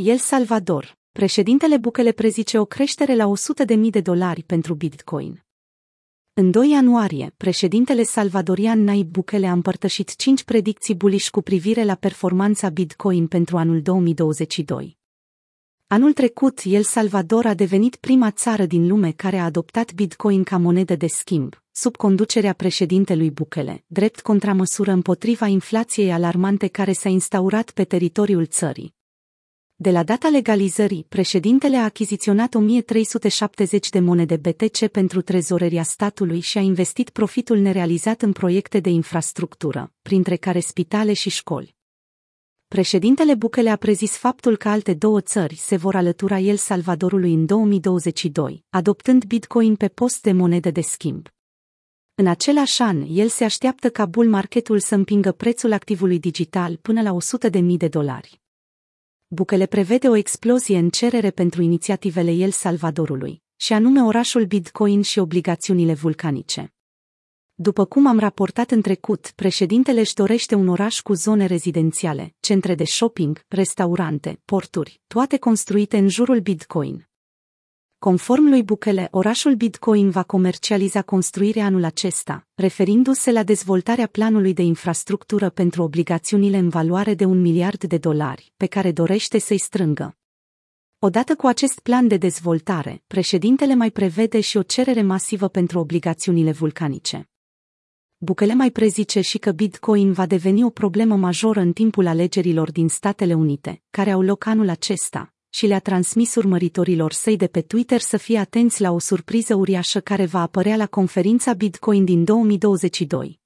El Salvador. Președintele Bukele prezice o creștere la 100.000 de dolari pentru Bitcoin. În 2 ianuarie, președintele salvadorian Naib Bukele a împărtășit 5 predicții bullish cu privire la performanța Bitcoin pentru anul 2022. Anul trecut, El Salvador a devenit prima țară din lume care a adoptat Bitcoin ca monedă de schimb, sub conducerea președintelui Bukele, drept contramăsură împotriva inflației alarmante care s-a instaurat pe teritoriul țării. De la data legalizării, președintele a achiziționat 1370 de monede BTC pentru trezoreria statului și a investit profitul nerealizat în proiecte de infrastructură, printre care spitale și școli. Președintele Bukele a prezis faptul că alte două țări se vor alătura El Salvadorului în 2022, adoptând Bitcoin pe post de monedă de schimb. În același an, el se așteaptă ca bull marketul să împingă prețul activului digital până la 100.000 de dolari. Bukele prevede o explozie în cerere pentru inițiativele El Salvadorului, și anume orașul Bitcoin și obligațiunile vulcanice. După cum am raportat în trecut, președintele își dorește un oraș cu zone rezidențiale, centre de shopping, restaurante, porturi, toate construite în jurul Bitcoin. Conform lui Bukele, orașul Bitcoin va comercializa construirea anul acesta, referindu-se la dezvoltarea planului de infrastructură pentru obligațiunile în valoare de un miliard de dolari, pe care dorește să-i strângă. Odată cu acest plan de dezvoltare, președintele mai prevede și o cerere masivă pentru obligațiunile vulcanice. Bukele mai prezice și că Bitcoin va deveni o problemă majoră în timpul alegerilor din Statele Unite, care au loc anul acesta, și le-a transmis urmăritorilor săi de pe Twitter să fie atenți la o surpriză uriașă care va apărea la conferința Bitcoin din 2022.